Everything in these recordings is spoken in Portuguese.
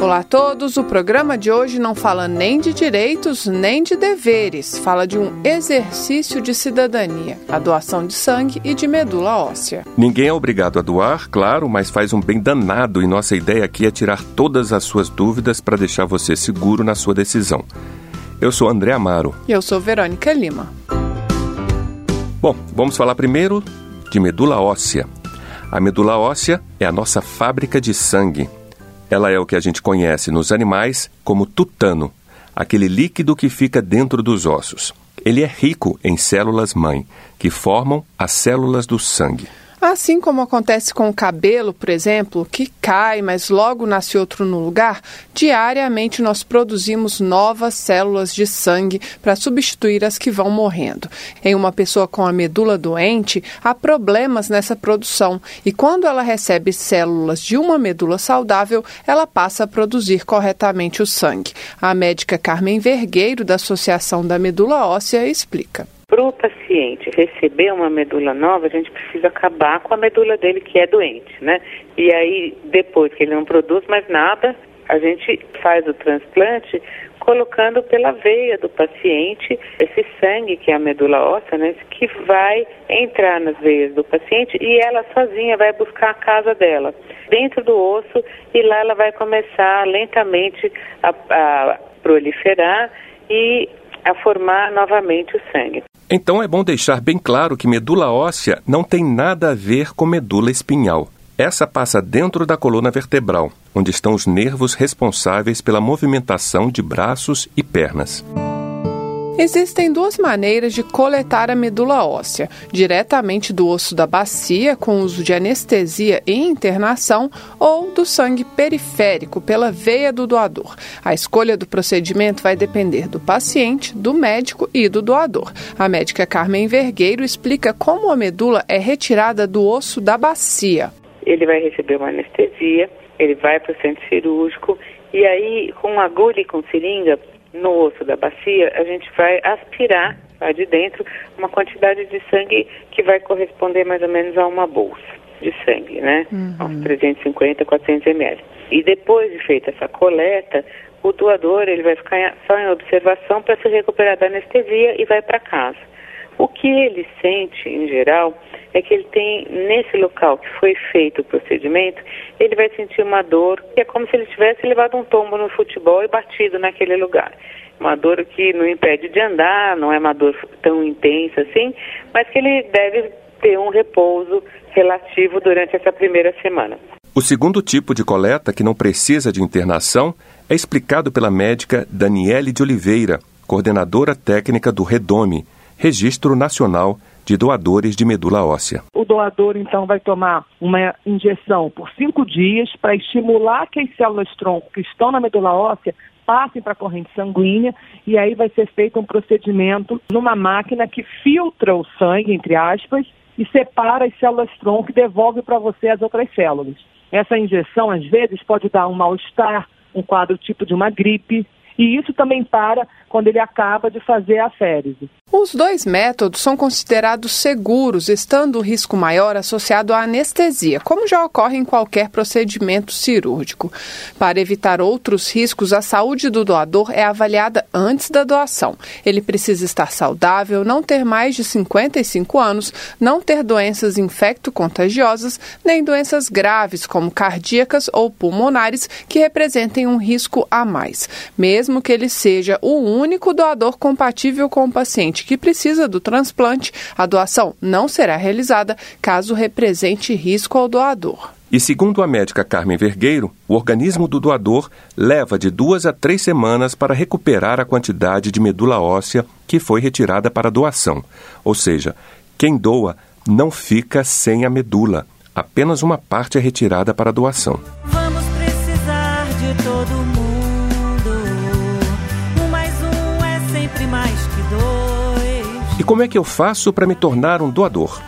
Olá a todos. O programa de hoje não fala nem de direitos nem de deveres. Fala de um exercício de cidadania, a doação de sangue e de medula óssea. Ninguém é obrigado a doar, claro, mas faz um bem danado e nossa ideia aqui é tirar todas as suas dúvidas para deixar você seguro na sua decisão. Eu sou André Amaro. E eu sou Verônica Lima. Bom, vamos falar primeiro de medula óssea. A medula óssea é a nossa fábrica de sangue. Ela é o que a gente conhece nos animais como tutano, aquele líquido que fica dentro dos ossos. Ele é rico em células-mãe, que formam as células do sangue. Assim como acontece com o cabelo, por exemplo, que cai, mas logo nasce outro no lugar, diariamente nós produzimos novas células de sangue para substituir as que vão morrendo. Em uma pessoa com a medula doente, há problemas nessa produção e quando ela recebe células de uma medula saudável, ela passa a produzir corretamente o sangue. A médica Carmen Vergueiro, da Associação da Medula Óssea, explica para o paciente receber uma medula nova, a gente precisa acabar com a medula dele que é doente, né? E aí, depois que ele não produz mais nada, a gente faz o transplante colocando pela veia do paciente esse sangue, que é a medula óssea, né, que vai entrar nas veias do paciente e ela sozinha vai buscar a casa dela, dentro do osso, e lá ela vai começar lentamente a, a proliferar e a formar novamente o sangue. Então é bom deixar bem claro que medula óssea não tem nada a ver com medula espinhal. Essa passa dentro da coluna vertebral, onde estão os nervos responsáveis pela movimentação de braços e pernas. Existem duas maneiras de coletar a medula óssea: diretamente do osso da bacia, com uso de anestesia e internação, ou do sangue periférico, pela veia do doador. A escolha do procedimento vai depender do paciente, do médico e do doador. A médica Carmen Vergueiro explica como a medula é retirada do osso da bacia. Ele vai receber uma anestesia, ele vai para o centro cirúrgico e aí, com agulha e com seringa, no osso da bacia, a gente vai aspirar lá de dentro uma quantidade de sangue que vai corresponder mais ou menos a uma bolsa de sangue, né? Uhum. Uns 350, 400 ml. E depois de feita essa coleta, o doador ele vai ficar só em observação para se recuperar da anestesia e vai para casa. O que ele sente, em geral, é que ele tem, nesse local que foi feito o procedimento, ele vai sentir uma dor que é como se ele tivesse levado um tombo no futebol e batido naquele lugar. Uma dor que não impede de andar, não é uma dor tão intensa assim, mas que ele deve ter um repouso relativo durante essa primeira semana. O segundo tipo de coleta, que não precisa de internação, é explicado pela médica Daniele de Oliveira, coordenadora técnica do REDOME, Registro Nacional de doadores de medula óssea. O doador, então, vai tomar uma injeção por cinco dias para estimular que as células-tronco que estão na medula óssea passem para a corrente sanguínea e aí vai ser feito um procedimento numa máquina que filtra o sangue, entre aspas, e separa as células-tronco e devolve para você as outras células. Essa injeção, às vezes, pode dar um mal-estar, um quadro tipo de uma gripe, e isso também para quando ele acaba de fazer a férise. Os dois métodos são considerados seguros, estando o risco maior associado à anestesia, como já ocorre em qualquer procedimento cirúrgico. Para evitar outros riscos, a saúde do doador é avaliada antes da doação. Ele precisa estar saudável, não ter mais de 55 anos, não ter doenças infecto-contagiosas, nem doenças graves, como cardíacas ou pulmonares, que representem um risco a mais, mesmo que ele seja o único doador compatível com o paciente paciente que precisa do transplante, a doação não será realizada caso represente risco ao doador. E segundo a médica Carmen Vergueiro, o organismo do doador leva de duas a três semanas para recuperar a quantidade de medula óssea que foi retirada para doação. Ou seja, quem doa não fica sem a medula, apenas uma parte é retirada para doação. Vamos precisar de todo mundo. Como é que eu faço para me tornar um doador?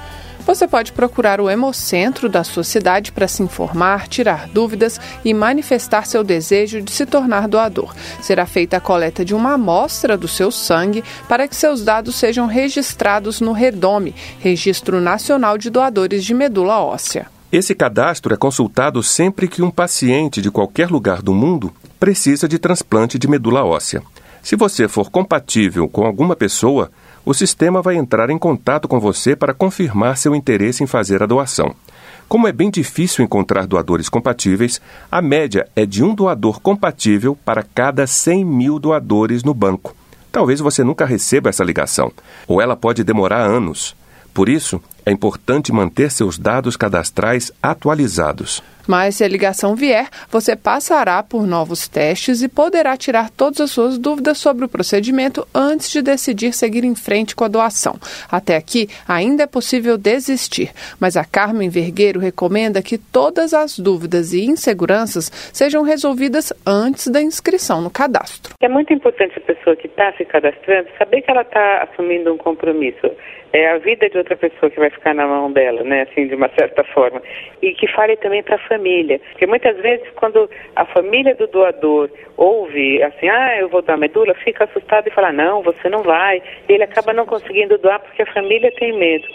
Você pode procurar o Hemocentro da sua cidade para se informar, tirar dúvidas e manifestar seu desejo de se tornar doador. Será feita a coleta de uma amostra do seu sangue para que seus dados sejam registrados no REDOME, Registro Nacional de Doadores de Medula Óssea. Esse cadastro é consultado sempre que um paciente de qualquer lugar do mundo precisa de transplante de medula óssea. Se você for compatível com alguma pessoa, o sistema vai entrar em contato com você para confirmar seu interesse em fazer a doação. Como é bem difícil encontrar doadores compatíveis, a média é de um doador compatível para cada 100 mil doadores no banco. Talvez você nunca receba essa ligação, ou ela pode demorar anos. Por isso, é importante manter seus dados cadastrais atualizados. Mas se a ligação vier, você passará por novos testes e poderá tirar todas as suas dúvidas sobre o procedimento antes de decidir seguir em frente com a doação. Até aqui, ainda é possível desistir, mas a Carmen Vergueiro recomenda que todas as dúvidas e inseguranças sejam resolvidas antes da inscrição no cadastro. É muito importante a pessoa que está se cadastrando saber que ela está assumindo um compromisso. É a vida de outra pessoa que vai ficar na mão dela, né, assim, de uma certa forma. E que fale também para a família. Porque muitas vezes, quando a família do doador ouve assim, ah, eu vou dar medula, fica assustado e fala, não, você não vai. E ele acaba não conseguindo doar porque a família tem medo.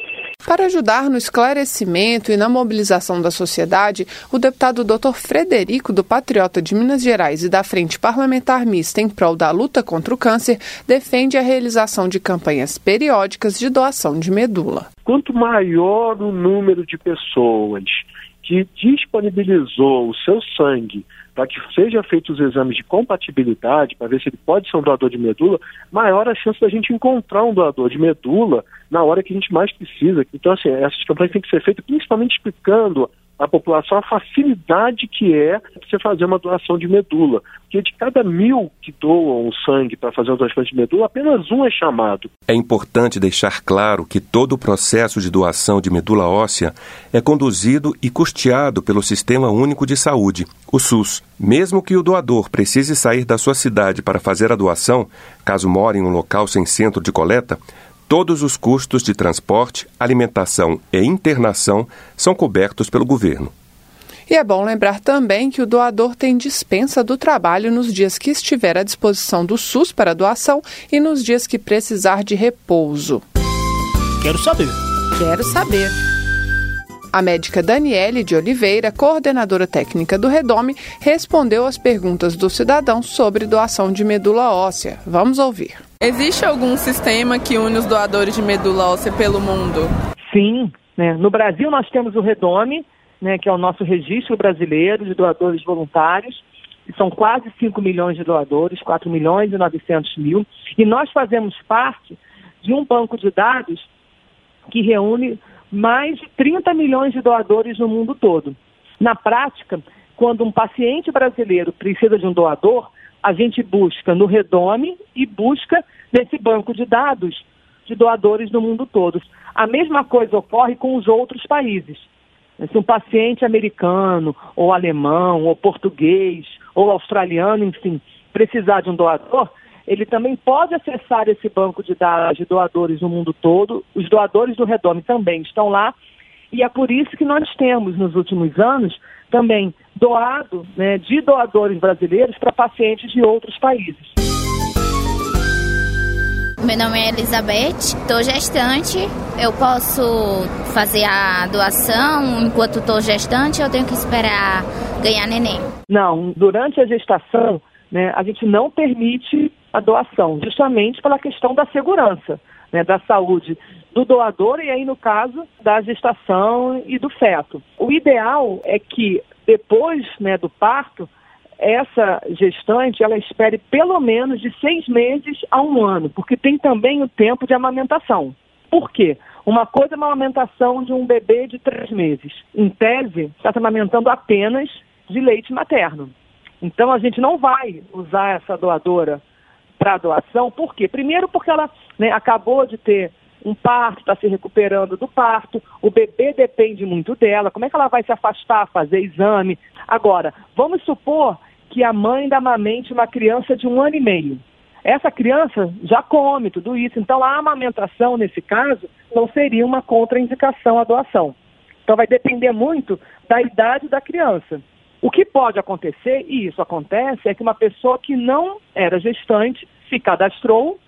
Para ajudar no esclarecimento e na mobilização da sociedade, o deputado Dr. Frederico, do Patriota de Minas Gerais e da Frente Parlamentar Mista em prol da luta contra o câncer, defende a realização de campanhas periódicas de doação de medula. Quanto maior o número de pessoas que disponibilizou o seu sangue para que seja feitos os exames de compatibilidade para ver se ele pode ser um doador de medula, maior a chance da gente encontrar um doador de medula na hora que a gente mais precisa. Então, assim, essas campanhas têm que ser feitas principalmente explicando à população a facilidade que é você fazer uma doação de medula. Porque de cada mil que doam o sangue para fazer uma transplante de medula, apenas um é chamado. É importante deixar claro que todo o processo de doação de medula óssea é conduzido e custeado pelo Sistema Único de Saúde, o SUS. Mesmo que o doador precise sair da sua cidade para fazer a doação, caso more em um local sem centro de coleta, Todos os custos de transporte, alimentação e internação são cobertos pelo governo. E é bom lembrar também que o doador tem dispensa do trabalho nos dias que estiver à disposição do SUS para doação e nos dias que precisar de repouso. Quero saber. Quero saber. A médica Daniele de Oliveira, coordenadora técnica do Redome, respondeu às perguntas do cidadão sobre doação de medula óssea. Vamos ouvir. Existe algum sistema que une os doadores de medula óssea pelo mundo? Sim. Né? No Brasil nós temos o Redome, né, que é o nosso registro brasileiro de doadores voluntários. São quase 5 milhões de doadores, 4 milhões e 900 mil. E nós fazemos parte de um banco de dados que reúne mais de 30 milhões de doadores no mundo todo. Na prática, quando um paciente brasileiro precisa de um doador, a gente busca no Redome e busca nesse banco de dados de doadores no mundo todo. A mesma coisa ocorre com os outros países. Se um paciente americano, ou alemão, ou português, ou australiano, enfim, precisar de um doador, ele também pode acessar esse banco de dados de doadores no mundo todo. Os doadores do Redome também estão lá. E é por isso que nós temos, nos últimos anos, também doado né, de doadores brasileiros para pacientes de outros países. Meu nome é Elizabeth, estou gestante. Eu posso fazer a doação enquanto estou gestante ou tenho que esperar ganhar neném? Não, durante a gestação, né, a gente não permite a doação, justamente pela questão da segurança, né, da saúde do doador e aí, no caso, da gestação e do feto. O ideal é que depois né, do parto, essa gestante ela espere pelo menos de seis meses a um ano, porque tem também o tempo de amamentação. Por quê? Uma coisa é uma amamentação de um bebê de três meses. Em tese, está se amamentando apenas de leite materno. Então a gente não vai usar essa doadora para doação, por quê? Primeiro porque ela né, acabou de ter um parto, está se recuperando do parto, o bebê depende muito dela, como é que ela vai se afastar, fazer exame? Agora, vamos supor que a mãe da amamente uma criança de um ano e meio. essa criança já come tudo isso. Então, a amamentação, nesse caso, não seria uma contraindicação à doação. Então, vai depender muito da idade da criança. O que pode acontecer, e isso acontece, é que uma pessoa que não era gestante se cadastrou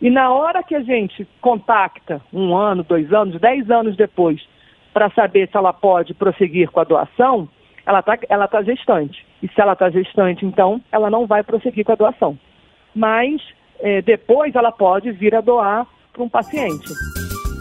e na hora que a gente contacta, um ano, dois anos, dez anos depois, para saber se ela pode prosseguir com a doação, ela está ela tá gestante. E se ela está gestante, então, ela não vai prosseguir com a doação. Mas é, depois ela pode vir a doar para um paciente.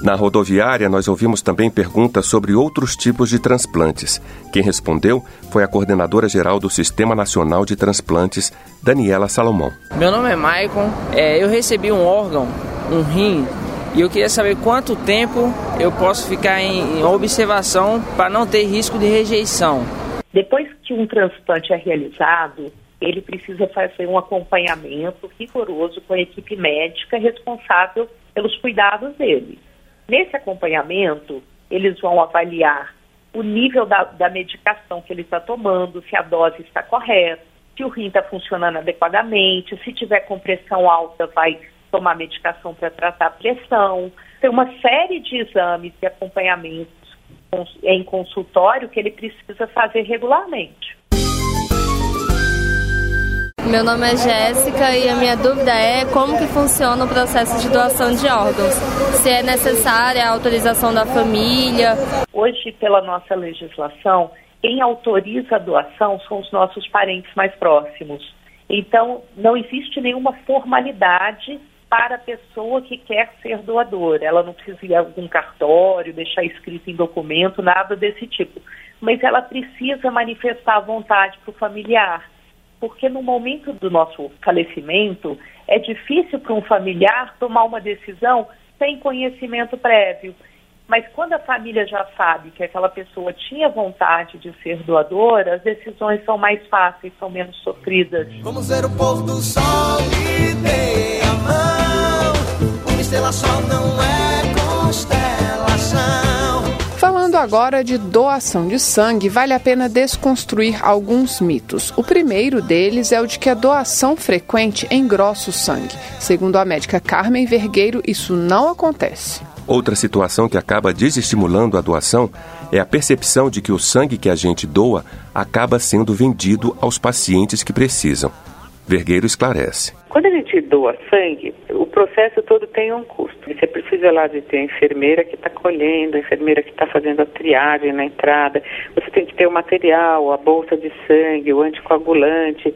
Na rodoviária, nós ouvimos também perguntas sobre outros tipos de transplantes. Quem respondeu foi a coordenadora geral do Sistema Nacional de Transplantes, Daniela Salomão. Meu nome é Maicon, é, eu recebi um órgão, um rim, e eu queria saber quanto tempo eu posso ficar em, em observação para não ter risco de rejeição. Depois que um transplante é realizado, ele precisa fazer um acompanhamento rigoroso com a equipe médica responsável pelos cuidados dele. Nesse acompanhamento, eles vão avaliar o nível da, da medicação que ele está tomando, se a dose está correta, se o rim está funcionando adequadamente, se tiver com pressão alta, vai tomar medicação para tratar a pressão. Tem uma série de exames e acompanhamentos em consultório que ele precisa fazer regularmente. Meu nome é Jéssica e a minha dúvida é como que funciona o processo de doação de órgãos. Se é necessária a autorização da família. Hoje, pela nossa legislação, quem autoriza a doação são os nossos parentes mais próximos. Então, não existe nenhuma formalidade para a pessoa que quer ser doadora. Ela não precisa ir a algum cartório, deixar escrito em documento, nada desse tipo. Mas ela precisa manifestar a vontade para o familiar porque no momento do nosso falecimento é difícil para um familiar tomar uma decisão sem conhecimento prévio. Mas quando a família já sabe que aquela pessoa tinha vontade de ser doadora, as decisões são mais fáceis, são menos sofridas. Vamos ver o pôr do sol e dê a mão. Uma estrela só não é constelação. Falando agora de doação de sangue, vale a pena desconstruir alguns mitos. O primeiro deles é o de que a doação frequente engrossa o sangue. Segundo a médica Carmen Vergueiro, isso não acontece. Outra situação que acaba desestimulando a doação é a percepção de que o sangue que a gente doa acaba sendo vendido aos pacientes que precisam. Vergueiro esclarece. Quando a gente doa sangue, o processo todo tem um custo. Você precisa lá de ter a enfermeira que está colhendo, a enfermeira que está fazendo a triagem na entrada. Você tem que ter o material, a bolsa de sangue, o anticoagulante.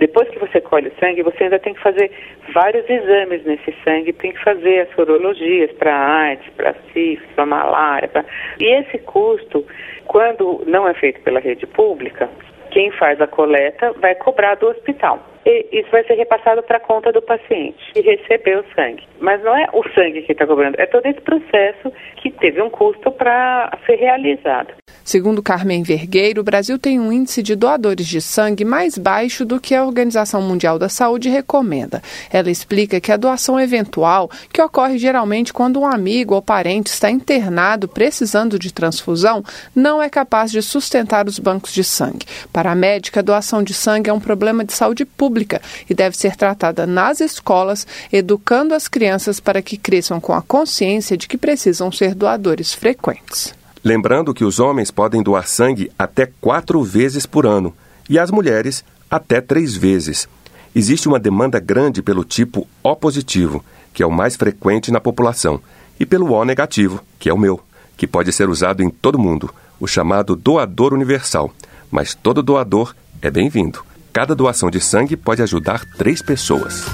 Depois que você colhe o sangue, você ainda tem que fazer vários exames nesse sangue. Tem que fazer as sorologias para AIDS, para sífilis, para malária. Pra... E esse custo, quando não é feito pela rede pública, quem faz a coleta vai cobrar do hospital. E isso vai ser repassado para a conta do paciente que recebeu o sangue. Mas não é o sangue que está cobrando, é todo esse processo que teve um custo para ser realizado. Segundo Carmen Vergueiro, o Brasil tem um índice de doadores de sangue mais baixo do que a Organização Mundial da Saúde recomenda. Ela explica que a doação eventual, que ocorre geralmente quando um amigo ou parente está internado precisando de transfusão, não é capaz de sustentar os bancos de sangue. Para a médica, a doação de sangue é um problema de saúde pública e deve ser tratada nas escolas, educando as crianças para que cresçam com a consciência de que precisam ser doadores frequentes. Lembrando que os homens podem doar sangue até quatro vezes por ano e as mulheres até três vezes. Existe uma demanda grande pelo tipo O positivo, que é o mais frequente na população, e pelo O negativo, que é o meu, que pode ser usado em todo mundo, o chamado doador universal. Mas todo doador é bem-vindo. Cada doação de sangue pode ajudar três pessoas.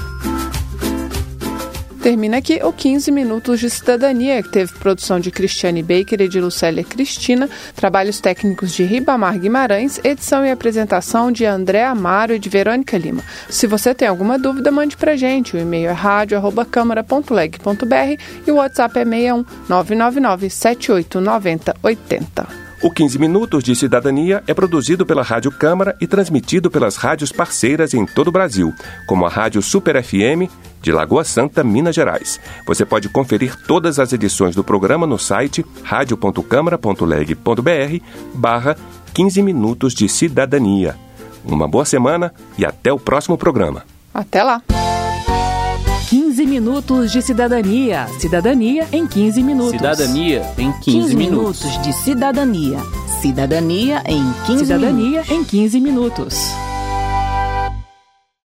Termina aqui o 15 Minutos de Cidadania, que teve produção de Cristiane Baker e de Lucélia Cristina, trabalhos técnicos de Ribamar Guimarães, edição e apresentação de André Amaro e de Verônica Lima. Se você tem alguma dúvida, mande pra gente. O e-mail é rádio.câmara.leg.br e o WhatsApp é 61 999 7890 80. O 15 Minutos de Cidadania é produzido pela Rádio Câmara e transmitido pelas rádios parceiras em todo o Brasil, como a Rádio Super FM de Lagoa Santa, Minas Gerais. Você pode conferir todas as edições do programa no site radio.câmara.leg.br barra 15 Minutos de Cidadania. Uma boa semana e até o próximo programa. Até lá! minutos de cidadania. Cidadania em 15 minutos. Cidadania em 15, 15 minutos. minutos de cidadania. Cidadania em 15 Cidadania em 15 minutos.